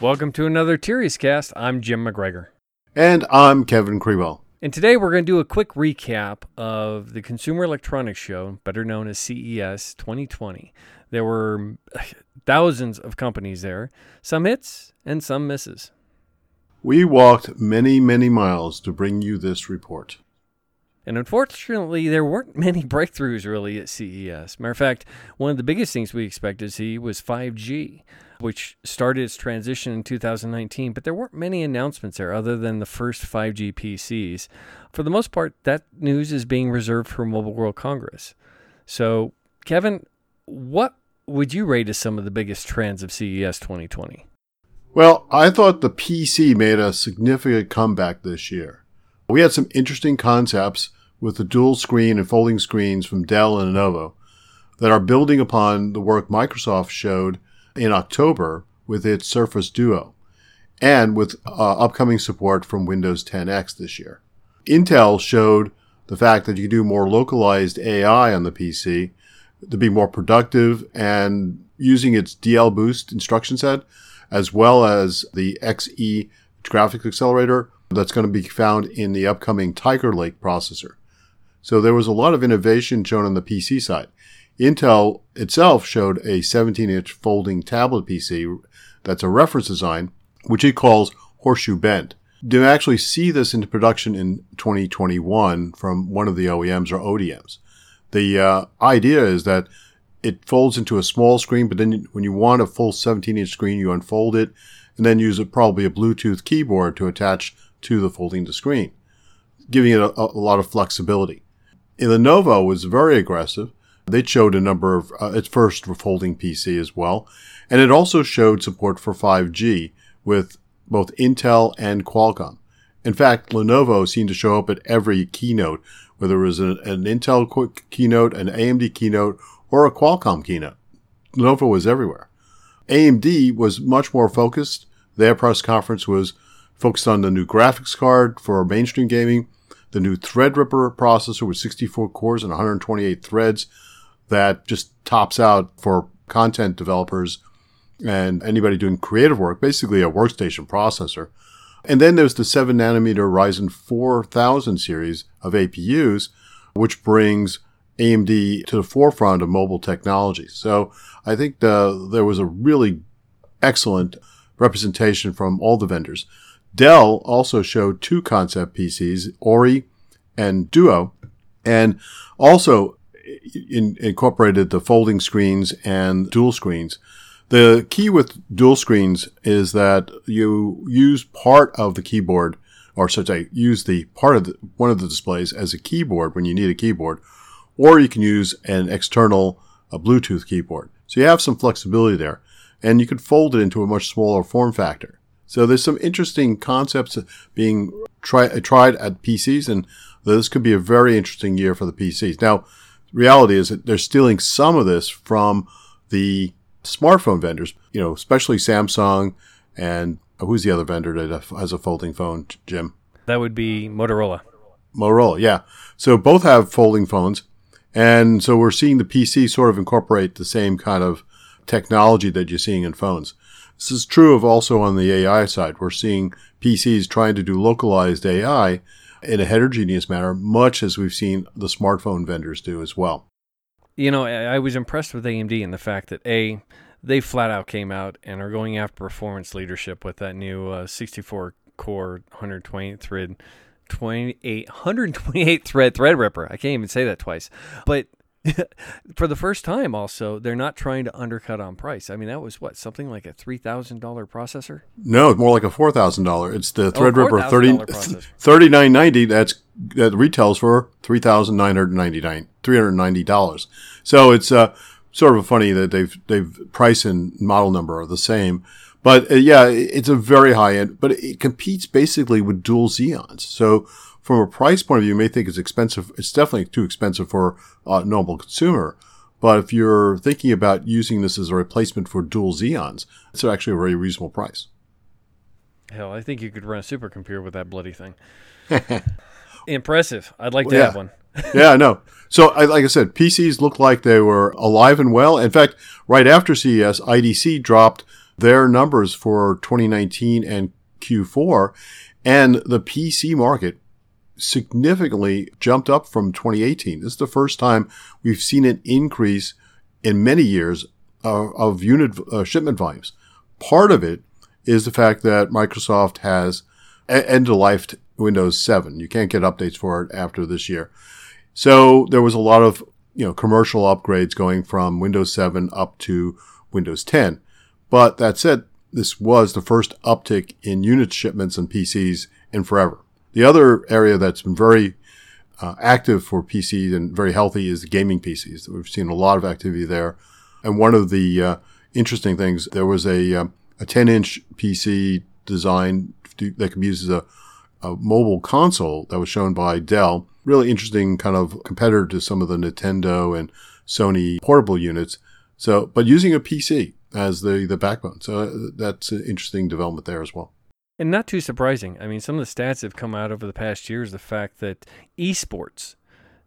Welcome to another Tirias Cast. I'm Jim McGregor. And I'm Kevin Krewell. And today we're going to do a quick recap of the Consumer Electronics Show, better known as CES 2020. There were thousands of companies there, some hits and some misses. We walked many, many miles to bring you this report. And unfortunately, there weren't many breakthroughs really at CES. Matter of fact, one of the biggest things we expected to see was 5G which started its transition in 2019, but there weren't many announcements there other than the first 5G PCs. For the most part, that news is being reserved for Mobile World Congress. So, Kevin, what would you rate as some of the biggest trends of CES 2020? Well, I thought the PC made a significant comeback this year. We had some interesting concepts with the dual screen and folding screens from Dell and Lenovo that are building upon the work Microsoft showed in October with its Surface Duo and with uh, upcoming support from Windows 10X this year. Intel showed the fact that you can do more localized AI on the PC to be more productive and using its DL Boost instruction set as well as the XE graphics accelerator that's going to be found in the upcoming Tiger Lake processor. So there was a lot of innovation shown on the PC side. Intel itself showed a 17 inch folding tablet PC that's a reference design, which it calls Horseshoe Bend. To actually see this into production in 2021 from one of the OEMs or ODMs. The uh, idea is that it folds into a small screen, but then when you want a full 17 inch screen, you unfold it and then use a, probably a Bluetooth keyboard to attach to the folding the screen, giving it a, a lot of flexibility. Lenovo was very aggressive they showed a number of uh, its first folding PC as well, and it also showed support for 5G with both Intel and Qualcomm. In fact, Lenovo seemed to show up at every keynote, whether it was an, an Intel keynote, an AMD keynote, or a Qualcomm keynote. Lenovo was everywhere. AMD was much more focused. Their press conference was focused on the new graphics card for mainstream gaming, the new Threadripper processor with 64 cores and 128 threads, that just tops out for content developers and anybody doing creative work, basically a workstation processor. And then there's the 7 nanometer Ryzen 4000 series of APUs, which brings AMD to the forefront of mobile technology. So I think the, there was a really excellent representation from all the vendors. Dell also showed two concept PCs, Ori and Duo, and also in, incorporated the folding screens and dual screens. The key with dual screens is that you use part of the keyboard, or such I use the part of the, one of the displays as a keyboard when you need a keyboard, or you can use an external a Bluetooth keyboard. So you have some flexibility there, and you can fold it into a much smaller form factor. So there's some interesting concepts being try, uh, tried at PCs, and this could be a very interesting year for the PCs. Now, reality is that they're stealing some of this from the smartphone vendors, you know, especially Samsung and uh, who's the other vendor that has a folding phone, Jim? That would be Motorola. Motorola, yeah. So both have folding phones. And so we're seeing the PC sort of incorporate the same kind of technology that you're seeing in phones. This is true of also on the AI side. We're seeing PCs trying to do localized AI in a heterogeneous manner, much as we've seen the smartphone vendors do as well. You know, I was impressed with AMD in the fact that A, they flat out came out and are going after performance leadership with that new uh, 64 core 128 thread 28 128 thread threadripper. I can't even say that twice. But for the first time also they're not trying to undercut on price. I mean that was what something like a $3000 processor? No more like a $4000 it's the oh, threadripper oh, 30 3990 that's that retails for $3999 $390 so it's uh, sort of funny that they've they've price and model number are the same but uh, yeah it's a very high end but it competes basically with dual xeons. So from a price point of view, you may think it's expensive. It's definitely too expensive for a normal consumer. But if you're thinking about using this as a replacement for dual Xeons, it's actually a very reasonable price. Hell, I think you could run a supercomputer with that bloody thing. Impressive. I'd like to yeah. have one. yeah, I know. So, I, like I said, PCs looked like they were alive and well. In fact, right after CES, IDC dropped their numbers for 2019 and Q4, and the PC market significantly jumped up from 2018. This is the first time we've seen an increase in many years uh, of unit uh, shipment volumes. Part of it is the fact that Microsoft has end of life Windows 7. You can't get updates for it after this year. So there was a lot of you know commercial upgrades going from Windows 7 up to Windows 10. But that said, this was the first uptick in unit shipments and PCs in forever. The other area that's been very uh, active for PCs and very healthy is gaming PCs. We've seen a lot of activity there. And one of the uh, interesting things, there was a, um, a 10 inch PC design that can be used as a, a mobile console that was shown by Dell. Really interesting kind of competitor to some of the Nintendo and Sony portable units. So, but using a PC as the, the backbone. So uh, that's an interesting development there as well. And not too surprising. I mean, some of the stats have come out over the past years the fact that esports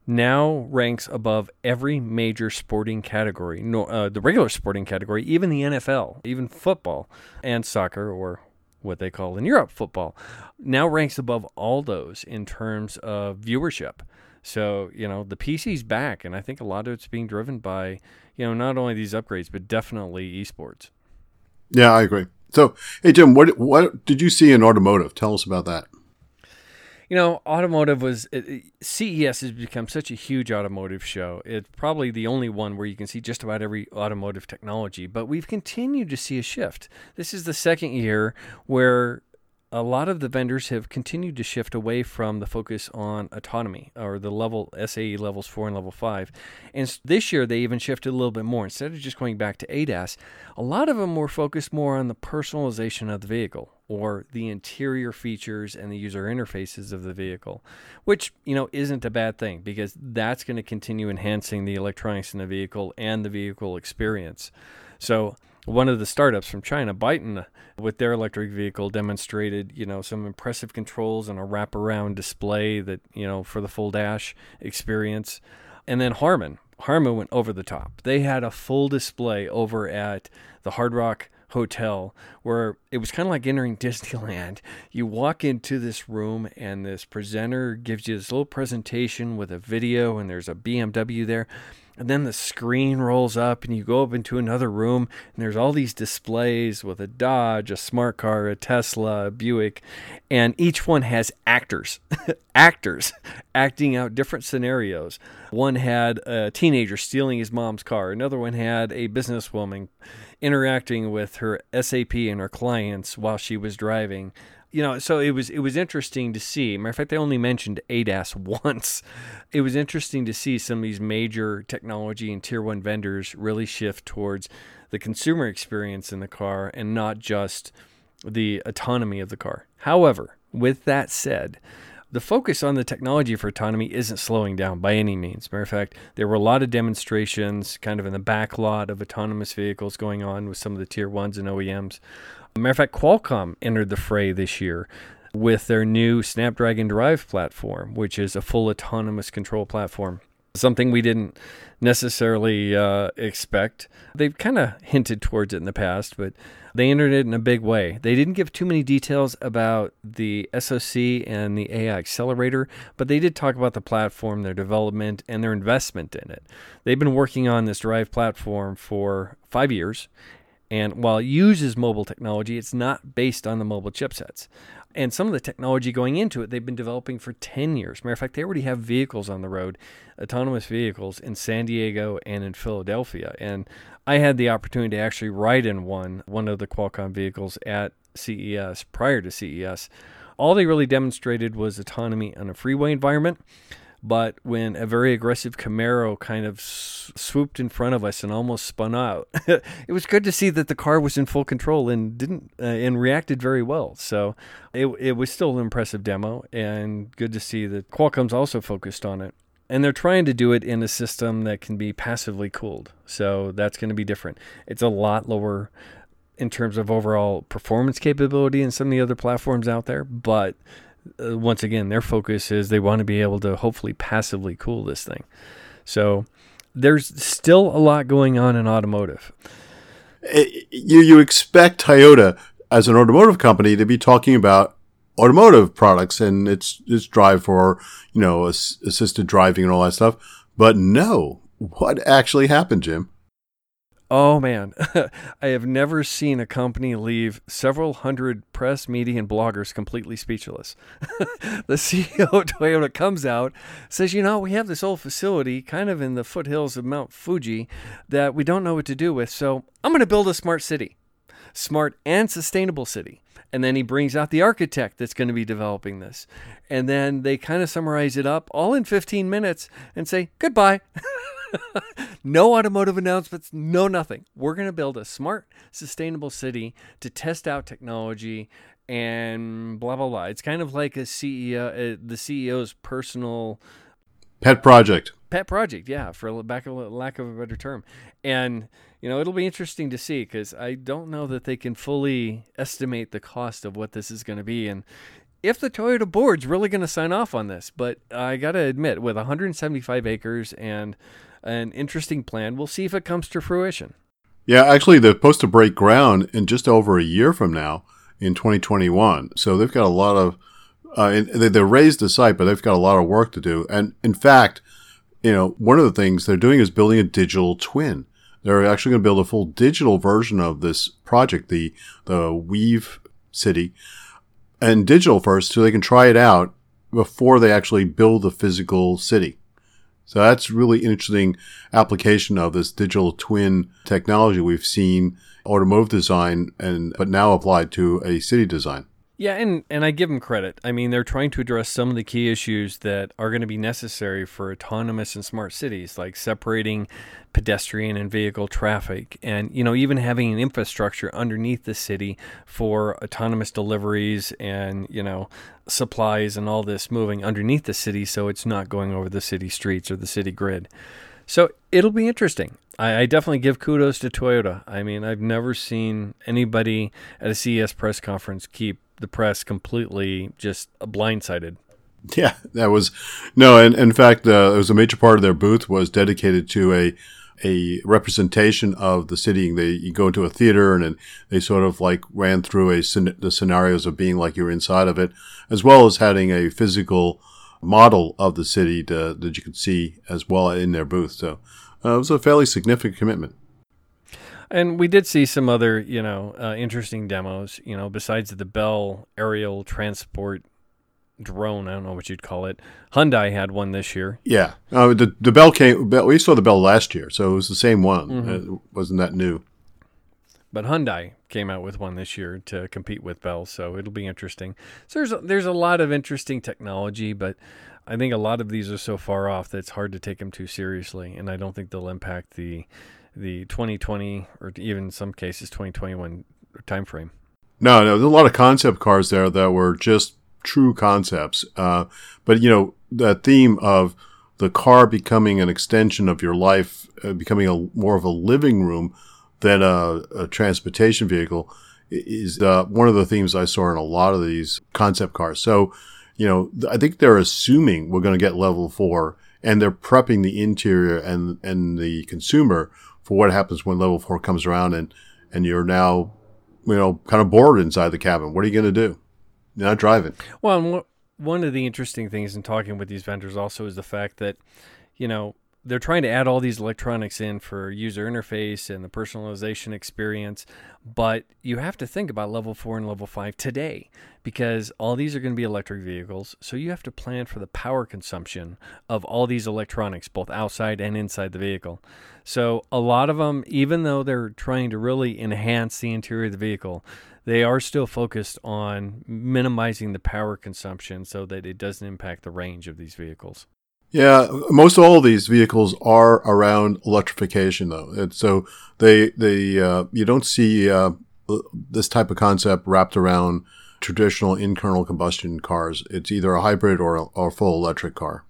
now ranks above every major sporting category, no, uh, the regular sporting category, even the NFL, even football and soccer, or what they call in Europe football, now ranks above all those in terms of viewership. So, you know, the PC's back, and I think a lot of it's being driven by, you know, not only these upgrades, but definitely esports. Yeah, I agree. So, hey Jim, what what did you see in automotive? Tell us about that. You know, automotive was CES has become such a huge automotive show. It's probably the only one where you can see just about every automotive technology, but we've continued to see a shift. This is the second year where a lot of the vendors have continued to shift away from the focus on autonomy or the level SAE levels 4 and level 5. And this year they even shifted a little bit more. Instead of just going back to ADAS, a lot of them were focused more on the personalization of the vehicle or the interior features and the user interfaces of the vehicle, which, you know, isn't a bad thing because that's going to continue enhancing the electronics in the vehicle and the vehicle experience. So, one of the startups from China, Byton, with their electric vehicle, demonstrated you know some impressive controls and a wraparound display that you know for the full dash experience, and then Harman. Harman went over the top. They had a full display over at the Hard Rock Hotel where it was kind of like entering Disneyland. You walk into this room and this presenter gives you this little presentation with a video and there's a BMW there and then the screen rolls up and you go up into another room and there's all these displays with a Dodge, a smart car, a Tesla, a Buick, and each one has actors, actors acting out different scenarios. One had a teenager stealing his mom's car, another one had a businesswoman interacting with her SAP and her clients while she was driving you know, so it was it was interesting to see. Matter of fact, they only mentioned ADAS once. It was interesting to see some of these major technology and tier one vendors really shift towards the consumer experience in the car and not just the autonomy of the car. However, with that said, the focus on the technology for autonomy isn't slowing down by any means. Matter of fact, there were a lot of demonstrations kind of in the back lot of autonomous vehicles going on with some of the tier ones and OEMs. Matter of fact, Qualcomm entered the fray this year with their new Snapdragon Drive platform, which is a full autonomous control platform. Something we didn't necessarily uh, expect. They've kind of hinted towards it in the past, but they entered it in a big way. They didn't give too many details about the SoC and the AI accelerator, but they did talk about the platform, their development, and their investment in it. They've been working on this Drive platform for five years, and while it uses mobile technology, it's not based on the mobile chipsets. And some of the technology going into it, they've been developing for 10 years. Matter of fact, they already have vehicles on the road, autonomous vehicles in San Diego and in Philadelphia. And I had the opportunity to actually ride in one, one of the Qualcomm vehicles at CES prior to CES. All they really demonstrated was autonomy on a freeway environment. But when a very aggressive Camaro kind of swooped in front of us and almost spun out, it was good to see that the car was in full control and didn't uh, and reacted very well. So it it was still an impressive demo and good to see that Qualcomm's also focused on it. And they're trying to do it in a system that can be passively cooled. So that's going to be different. It's a lot lower in terms of overall performance capability than some of the other platforms out there, but uh, once again, their focus is they want to be able to hopefully passively cool this thing. So there's still a lot going on in automotive. Eh, you you expect Toyota as an automotive company to be talking about automotive products and its its drive for you know assisted driving and all that stuff, but no. What actually happened, Jim? Oh man, I have never seen a company leave several hundred press, media, and bloggers completely speechless. the CEO of Toyota comes out, says, You know, we have this old facility kind of in the foothills of Mount Fuji that we don't know what to do with, so I'm going to build a smart city, smart and sustainable city. And then he brings out the architect that's going to be developing this. And then they kind of summarize it up all in 15 minutes and say, Goodbye. no automotive announcements, no nothing. We're going to build a smart, sustainable city to test out technology and blah blah blah. It's kind of like a CEO, uh, the CEO's personal pet project. Pet project, yeah, for back of lack of a better term. And you know, it'll be interesting to see because I don't know that they can fully estimate the cost of what this is going to be, and if the Toyota board's really going to sign off on this. But I got to admit, with 175 acres and an interesting plan. We'll see if it comes to fruition. Yeah, actually, they're supposed to break ground in just over a year from now in 2021. So they've got a lot of, uh, they, they raised the site, but they've got a lot of work to do. And in fact, you know, one of the things they're doing is building a digital twin. They're actually going to build a full digital version of this project, the the Weave City, and digital first, so they can try it out before they actually build the physical city. So that's really interesting application of this digital twin technology we've seen automotive design and but now applied to a city design. Yeah, and, and I give them credit. I mean, they're trying to address some of the key issues that are going to be necessary for autonomous and smart cities, like separating pedestrian and vehicle traffic, and you know, even having an infrastructure underneath the city for autonomous deliveries and you know, supplies and all this moving underneath the city, so it's not going over the city streets or the city grid. So it'll be interesting. I, I, definitely give kudos to Toyota. I mean, I've never seen anybody at a CES press conference keep the press completely just blindsided. Yeah, that was no, and in fact, uh, it was a major part of their booth was dedicated to a a representation of the city. They you go into a theater and they sort of like ran through a the scenarios of being like you're inside of it, as well as having a physical model of the city to, that you could see as well in their booth. So uh, it was a fairly significant commitment. And we did see some other, you know, uh, interesting demos. You know, besides the Bell aerial transport drone, I don't know what you'd call it. Hyundai had one this year. Yeah, uh, the the Bell came. We saw the Bell last year, so it was the same one. Mm-hmm. It wasn't that new. But Hyundai came out with one this year to compete with Bell, so it'll be interesting. So there's a, there's a lot of interesting technology, but I think a lot of these are so far off that it's hard to take them too seriously, and I don't think they'll impact the the 2020 or even in some cases 2021 timeframe. No, no, there's a lot of concept cars there that were just true concepts. Uh, but you know, the theme of the car becoming an extension of your life, uh, becoming a more of a living room than a, a transportation vehicle, is uh, one of the themes I saw in a lot of these concept cars. So, you know, I think they're assuming we're going to get level four, and they're prepping the interior and and the consumer for what happens when level four comes around and, and you're now, you know, kind of bored inside the cabin. What are you going to do? You're not driving. Well, one of the interesting things in talking with these vendors also is the fact that, you know, they're trying to add all these electronics in for user interface and the personalization experience, but you have to think about level four and level five today because all these are going to be electric vehicles. So you have to plan for the power consumption of all these electronics, both outside and inside the vehicle. So a lot of them, even though they're trying to really enhance the interior of the vehicle, they are still focused on minimizing the power consumption so that it doesn't impact the range of these vehicles. Yeah, most all of these vehicles are around electrification, though. And so they they uh, you don't see uh, this type of concept wrapped around traditional internal combustion cars. It's either a hybrid or a, or a full electric car.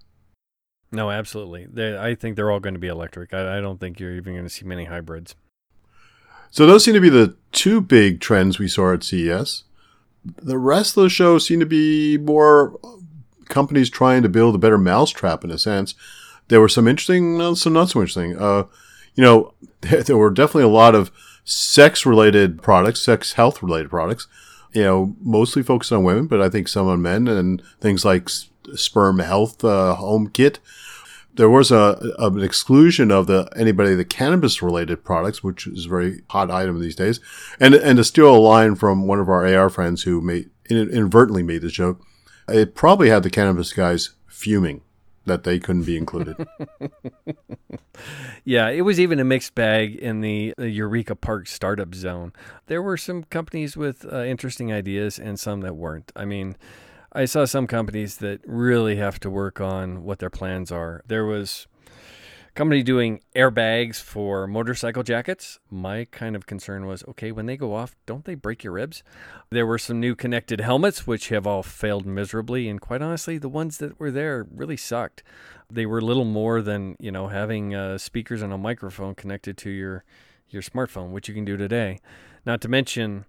No, absolutely. They, I think they're all going to be electric. I, I don't think you're even going to see many hybrids. So those seem to be the two big trends we saw at CES. the rest of the show seemed to be more companies trying to build a better mousetrap in a sense. There were some interesting, some not so interesting. Uh, you know, there, there were definitely a lot of sex related products, sex health related products. You know, mostly focused on women, but I think some on men and things like sperm health uh, home kit. There was a, a- an exclusion of the anybody the cannabis related products, which is a very hot item these days. And and to steal a line from one of our AR friends who made inadvertently made the joke, it probably had the cannabis guys fuming that they couldn't be included. Yeah, it was even a mixed bag in the, the Eureka Park startup zone. There were some companies with uh, interesting ideas and some that weren't. I mean, I saw some companies that really have to work on what their plans are. There was a company doing airbags for motorcycle jackets. My kind of concern was, okay, when they go off, don't they break your ribs? There were some new connected helmets which have all failed miserably and quite honestly, the ones that were there really sucked they were little more than you know having uh, speakers and a microphone connected to your your smartphone, which you can do today. Not to mention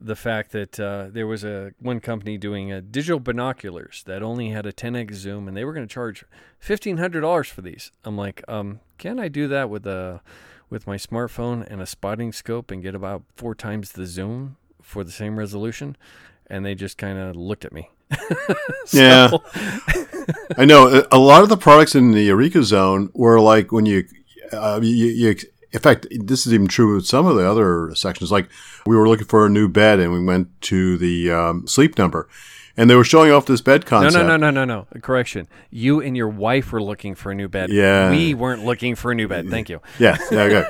the fact that uh, there was a one company doing uh, digital binoculars that only had a 10x zoom, and they were going to charge fifteen hundred dollars for these. I'm like, um, can I do that with a with my smartphone and a spotting scope and get about four times the zoom for the same resolution? And they just kind of looked at me. Yeah. I know a lot of the products in the Eureka zone were like when you, uh, you, you, in fact, this is even true with some of the other sections. Like we were looking for a new bed and we went to the um, sleep number and they were showing off this bed No, concept. no, no, no, no, no. Correction. You and your wife were looking for a new bed. Yeah. We weren't looking for a new bed. Thank you. Yeah, yeah, okay.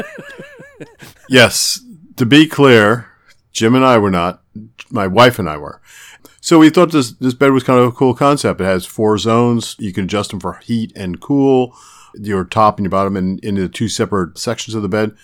yes, to be clear, Jim and I were not. My wife and I were. So we thought this this bed was kind of a cool concept. It has four zones. You can adjust them for heat and cool. Your top and your bottom and into two separate sections of the bed.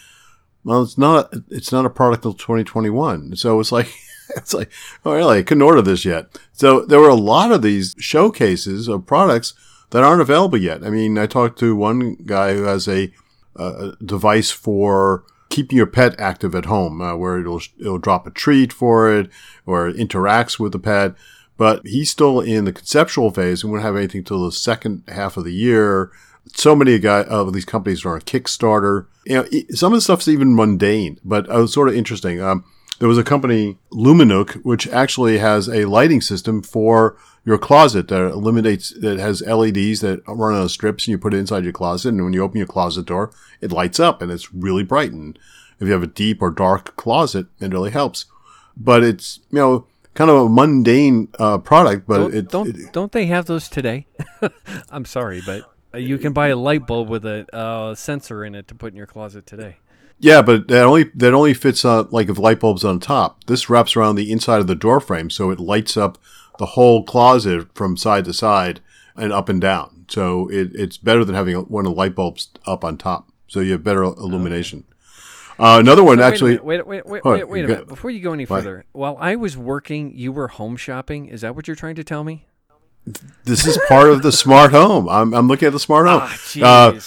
Well, it's not. It's not a product till 2021. So it's like it's like oh really? I couldn't order this yet. So there were a lot of these showcases of products that aren't available yet. I mean, I talked to one guy who has a a device for keeping your pet active at home, uh, where it'll it'll drop a treat for it or it interacts with the pet. But he's still in the conceptual phase and won't have anything till the second half of the year. So many guy of these companies are on Kickstarter. You know, some of the stuff's even mundane, but it was sort of interesting. Um, there was a company, Luminook, which actually has a lighting system for your closet that eliminates, that has LEDs that run on strips and you put it inside your closet. And when you open your closet door, it lights up and it's really bright. And if you have a deep or dark closet, it really helps. But it's, you know, kind of a mundane uh, product, but Don't it, don't, it- don't they have those today? I'm sorry, but uh, you can buy a light bulb with a uh, sensor in it to put in your closet today. Yeah, but that only that only fits on like if light bulbs on top. This wraps around the inside of the door frame, so it lights up the whole closet from side to side and up and down. So it, it's better than having one of the light bulbs up on top. So you have better illumination. Uh, another one Wait actually. minute, wait, wait, wait, Hold wait, wait a minute. Before you go any further, while I was working, you were home shopping. Is that what you're trying to tell me? This is part of the smart home. I'm, I'm looking at the smart home. Ah, Uh.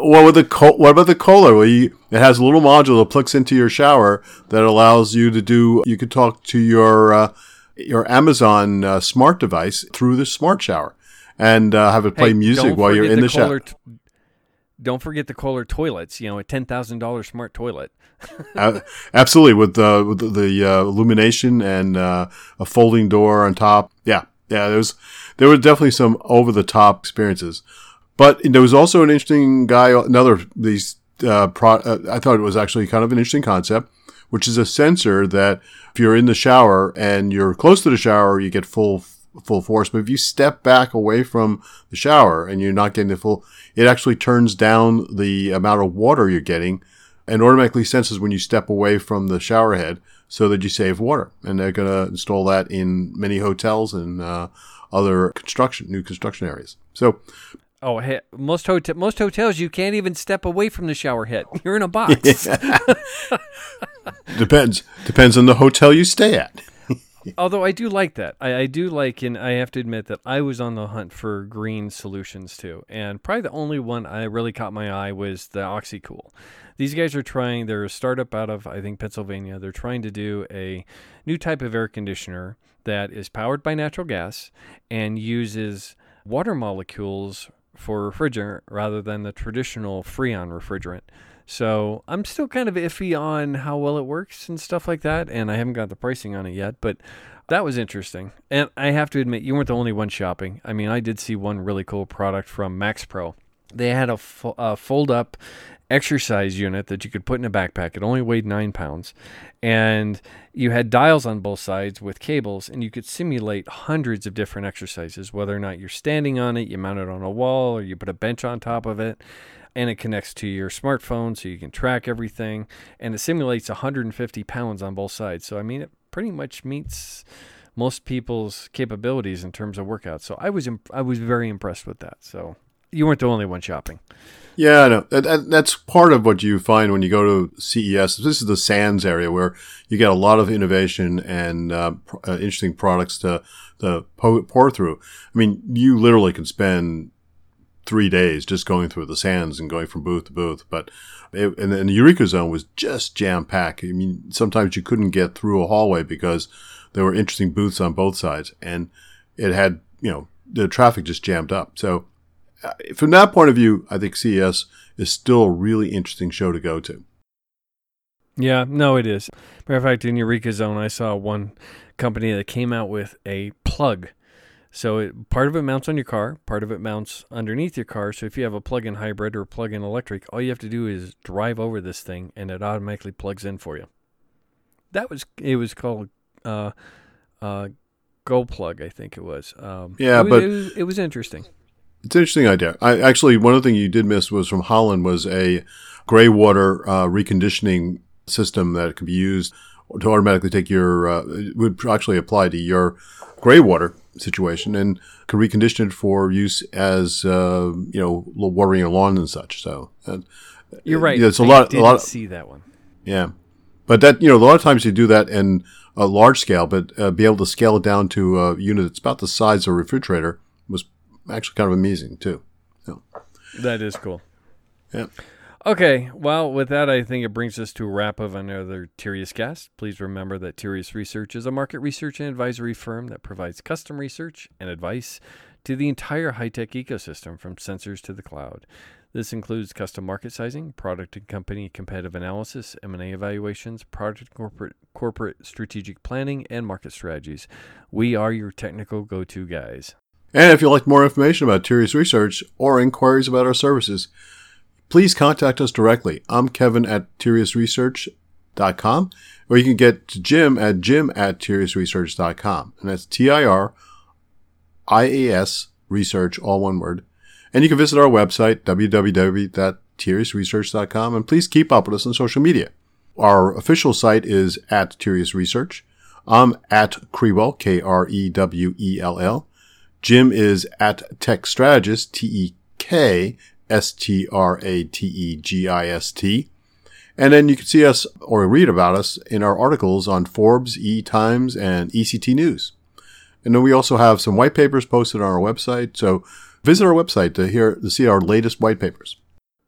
What with the co- what about the Kohler? Well, you, it has a little module that plugs into your shower that allows you to do. You could talk to your uh, your Amazon uh, smart device through the smart shower and uh, have it play Hey, music while you're in the, Kohler shower. t- don't forget the Kohler toilets. You know, a ten thousand dollars smart toilet. Uh, absolutely, with the with the, the uh, illumination and uh, a folding door on top. Yeah, yeah. There was there were definitely some over the top experiences, but there was also an interesting guy. Another these uh, pro, uh, I thought it was actually kind of an interesting concept, which is a sensor that if you're in the shower and you're close to the shower, you get full full force. But if you step back away from the shower and you're not getting the full, it actually turns down the amount of water you're getting and automatically senses when you step away from the shower head so that you save water. And they're going to install that in many hotels and uh, other construction, new construction areas. So, Oh, hey, most hotel most hotels you can't even step away from the shower head. You're in a box. depends depends on the hotel you stay at. Although I do like that. I, I do like, and I have to admit that I was on the hunt for green solutions too. And probably the only one I really caught my eye was the OxiCool. These guys are trying, they're a startup out of, I think, Pennsylvania. They're trying to do a new type of air conditioner that is powered by natural gas and uses water molecules for refrigerant rather than the traditional Freon refrigerant. So I'm still kind of iffy on how well it works and stuff like that, and I haven't got the pricing on it yet, but that was interesting. And I have to admit, you weren't the only one shopping. I mean, I did see one really cool product from Max Pro. They had a, fo- a fold up exercise unit that you could put in a backpack. It only weighed nine pounds. And you had dials on both sides with cables, and you could simulate hundreds of different exercises, whether or not you're standing on it, you mount it on a wall, or you put a bench on top of it. And it connects to your smartphone so you can track everything. And it simulates 150 pounds on both sides. So, I mean, it pretty much meets most people's capabilities in terms of workouts. So I was imp- I was very impressed with that. So you weren't the only one shopping. Yeah, I know. That, that, that's part of what you find when you go to CES. This is the Sands area where you get a lot of innovation and uh, pr- uh, interesting products to, to pour through. I mean, you literally can spend three days just going through the Sands and going from booth to booth. But it, and, and the Eureka Zone was just jam packed. I mean, sometimes you couldn't get through a hallway because there were interesting booths on both sides, and it had you know the traffic just jammed up. So from that point of view, I think CES is still a really interesting show to go to. Yeah, no, it is. Matter of fact, in Eureka Zone, I saw one company that came out with a plug. So it, part of it mounts on your car, part of it mounts underneath your car. So if you have a plug-in hybrid or a plug-in electric, all you have to do is drive over this thing, and it automatically plugs in for you. That was it was called uh, uh, Go Plug, I think it was. Um, Yeah, it was, but- it was, it was interesting. It's an interesting idea. I actually one of the things you did miss was from Holland was a gray water uh, reconditioning system that could be used to automatically take your uh, it would actually apply to your gray water situation and could recondition it for use as uh, you know watering your lawn and such. So uh, You're right. Yeah, it's a I lot- a lot of- see that one. yeah, but that you know a lot of times you do that in a large scale, but uh, be able to scale it down to a unit that's about the size of a refrigerator actually kind of amazing too. That is cool. Yeah. Okay, well, with that, I think it brings us to a wrap of another Tirias cast. Please remember that Tirias Research is a market research and advisory firm that provides custom research and advice to the entire high tech ecosystem from sensors to the cloud. This includes custom market sizing, product and company competitive analysis, M&A evaluations, product corporate corporate strategic planning, and market strategies. We are your technical go-to guys. And if you'd like more information about Tirias Research or inquiries about our services, please contact us directly. I'm Kevin at TiriasResearch.com, or you can get to Jim at Jim at TiriasResearch.com. And that's T I R I A S Research, all one word. And you can visit our website, www.tiriasresearch.com, and please keep up with us on social media. Our official site is at Tirias Research. I'm at Krewell, K R E W E L L. Jim is at Tech Strategist, T E K S T R A T E G I S T. And then you can see us or read about us in our articles on Forbes, E Times, and ECT News. And then we also have some white papers posted on our website. So visit our website to hear to see our latest white papers.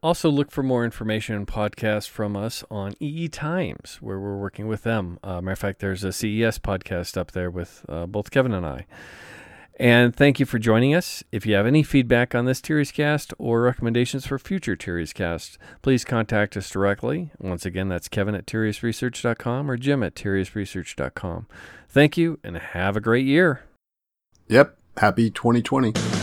Also, look for more information and podcasts from us on EE Times, where we're working with them. Uh, matter of fact, there's a CES podcast up there with uh, both Kevin and I. And thank you for joining us. If you have any feedback on this Tirias Cast or recommendations for future Tirias Cast, please contact us directly. Once again, that's Kevin at TiriasResearch.com or Jim at TiriasResearch.com. Thank you and have a great year. Yep. Happy 2020.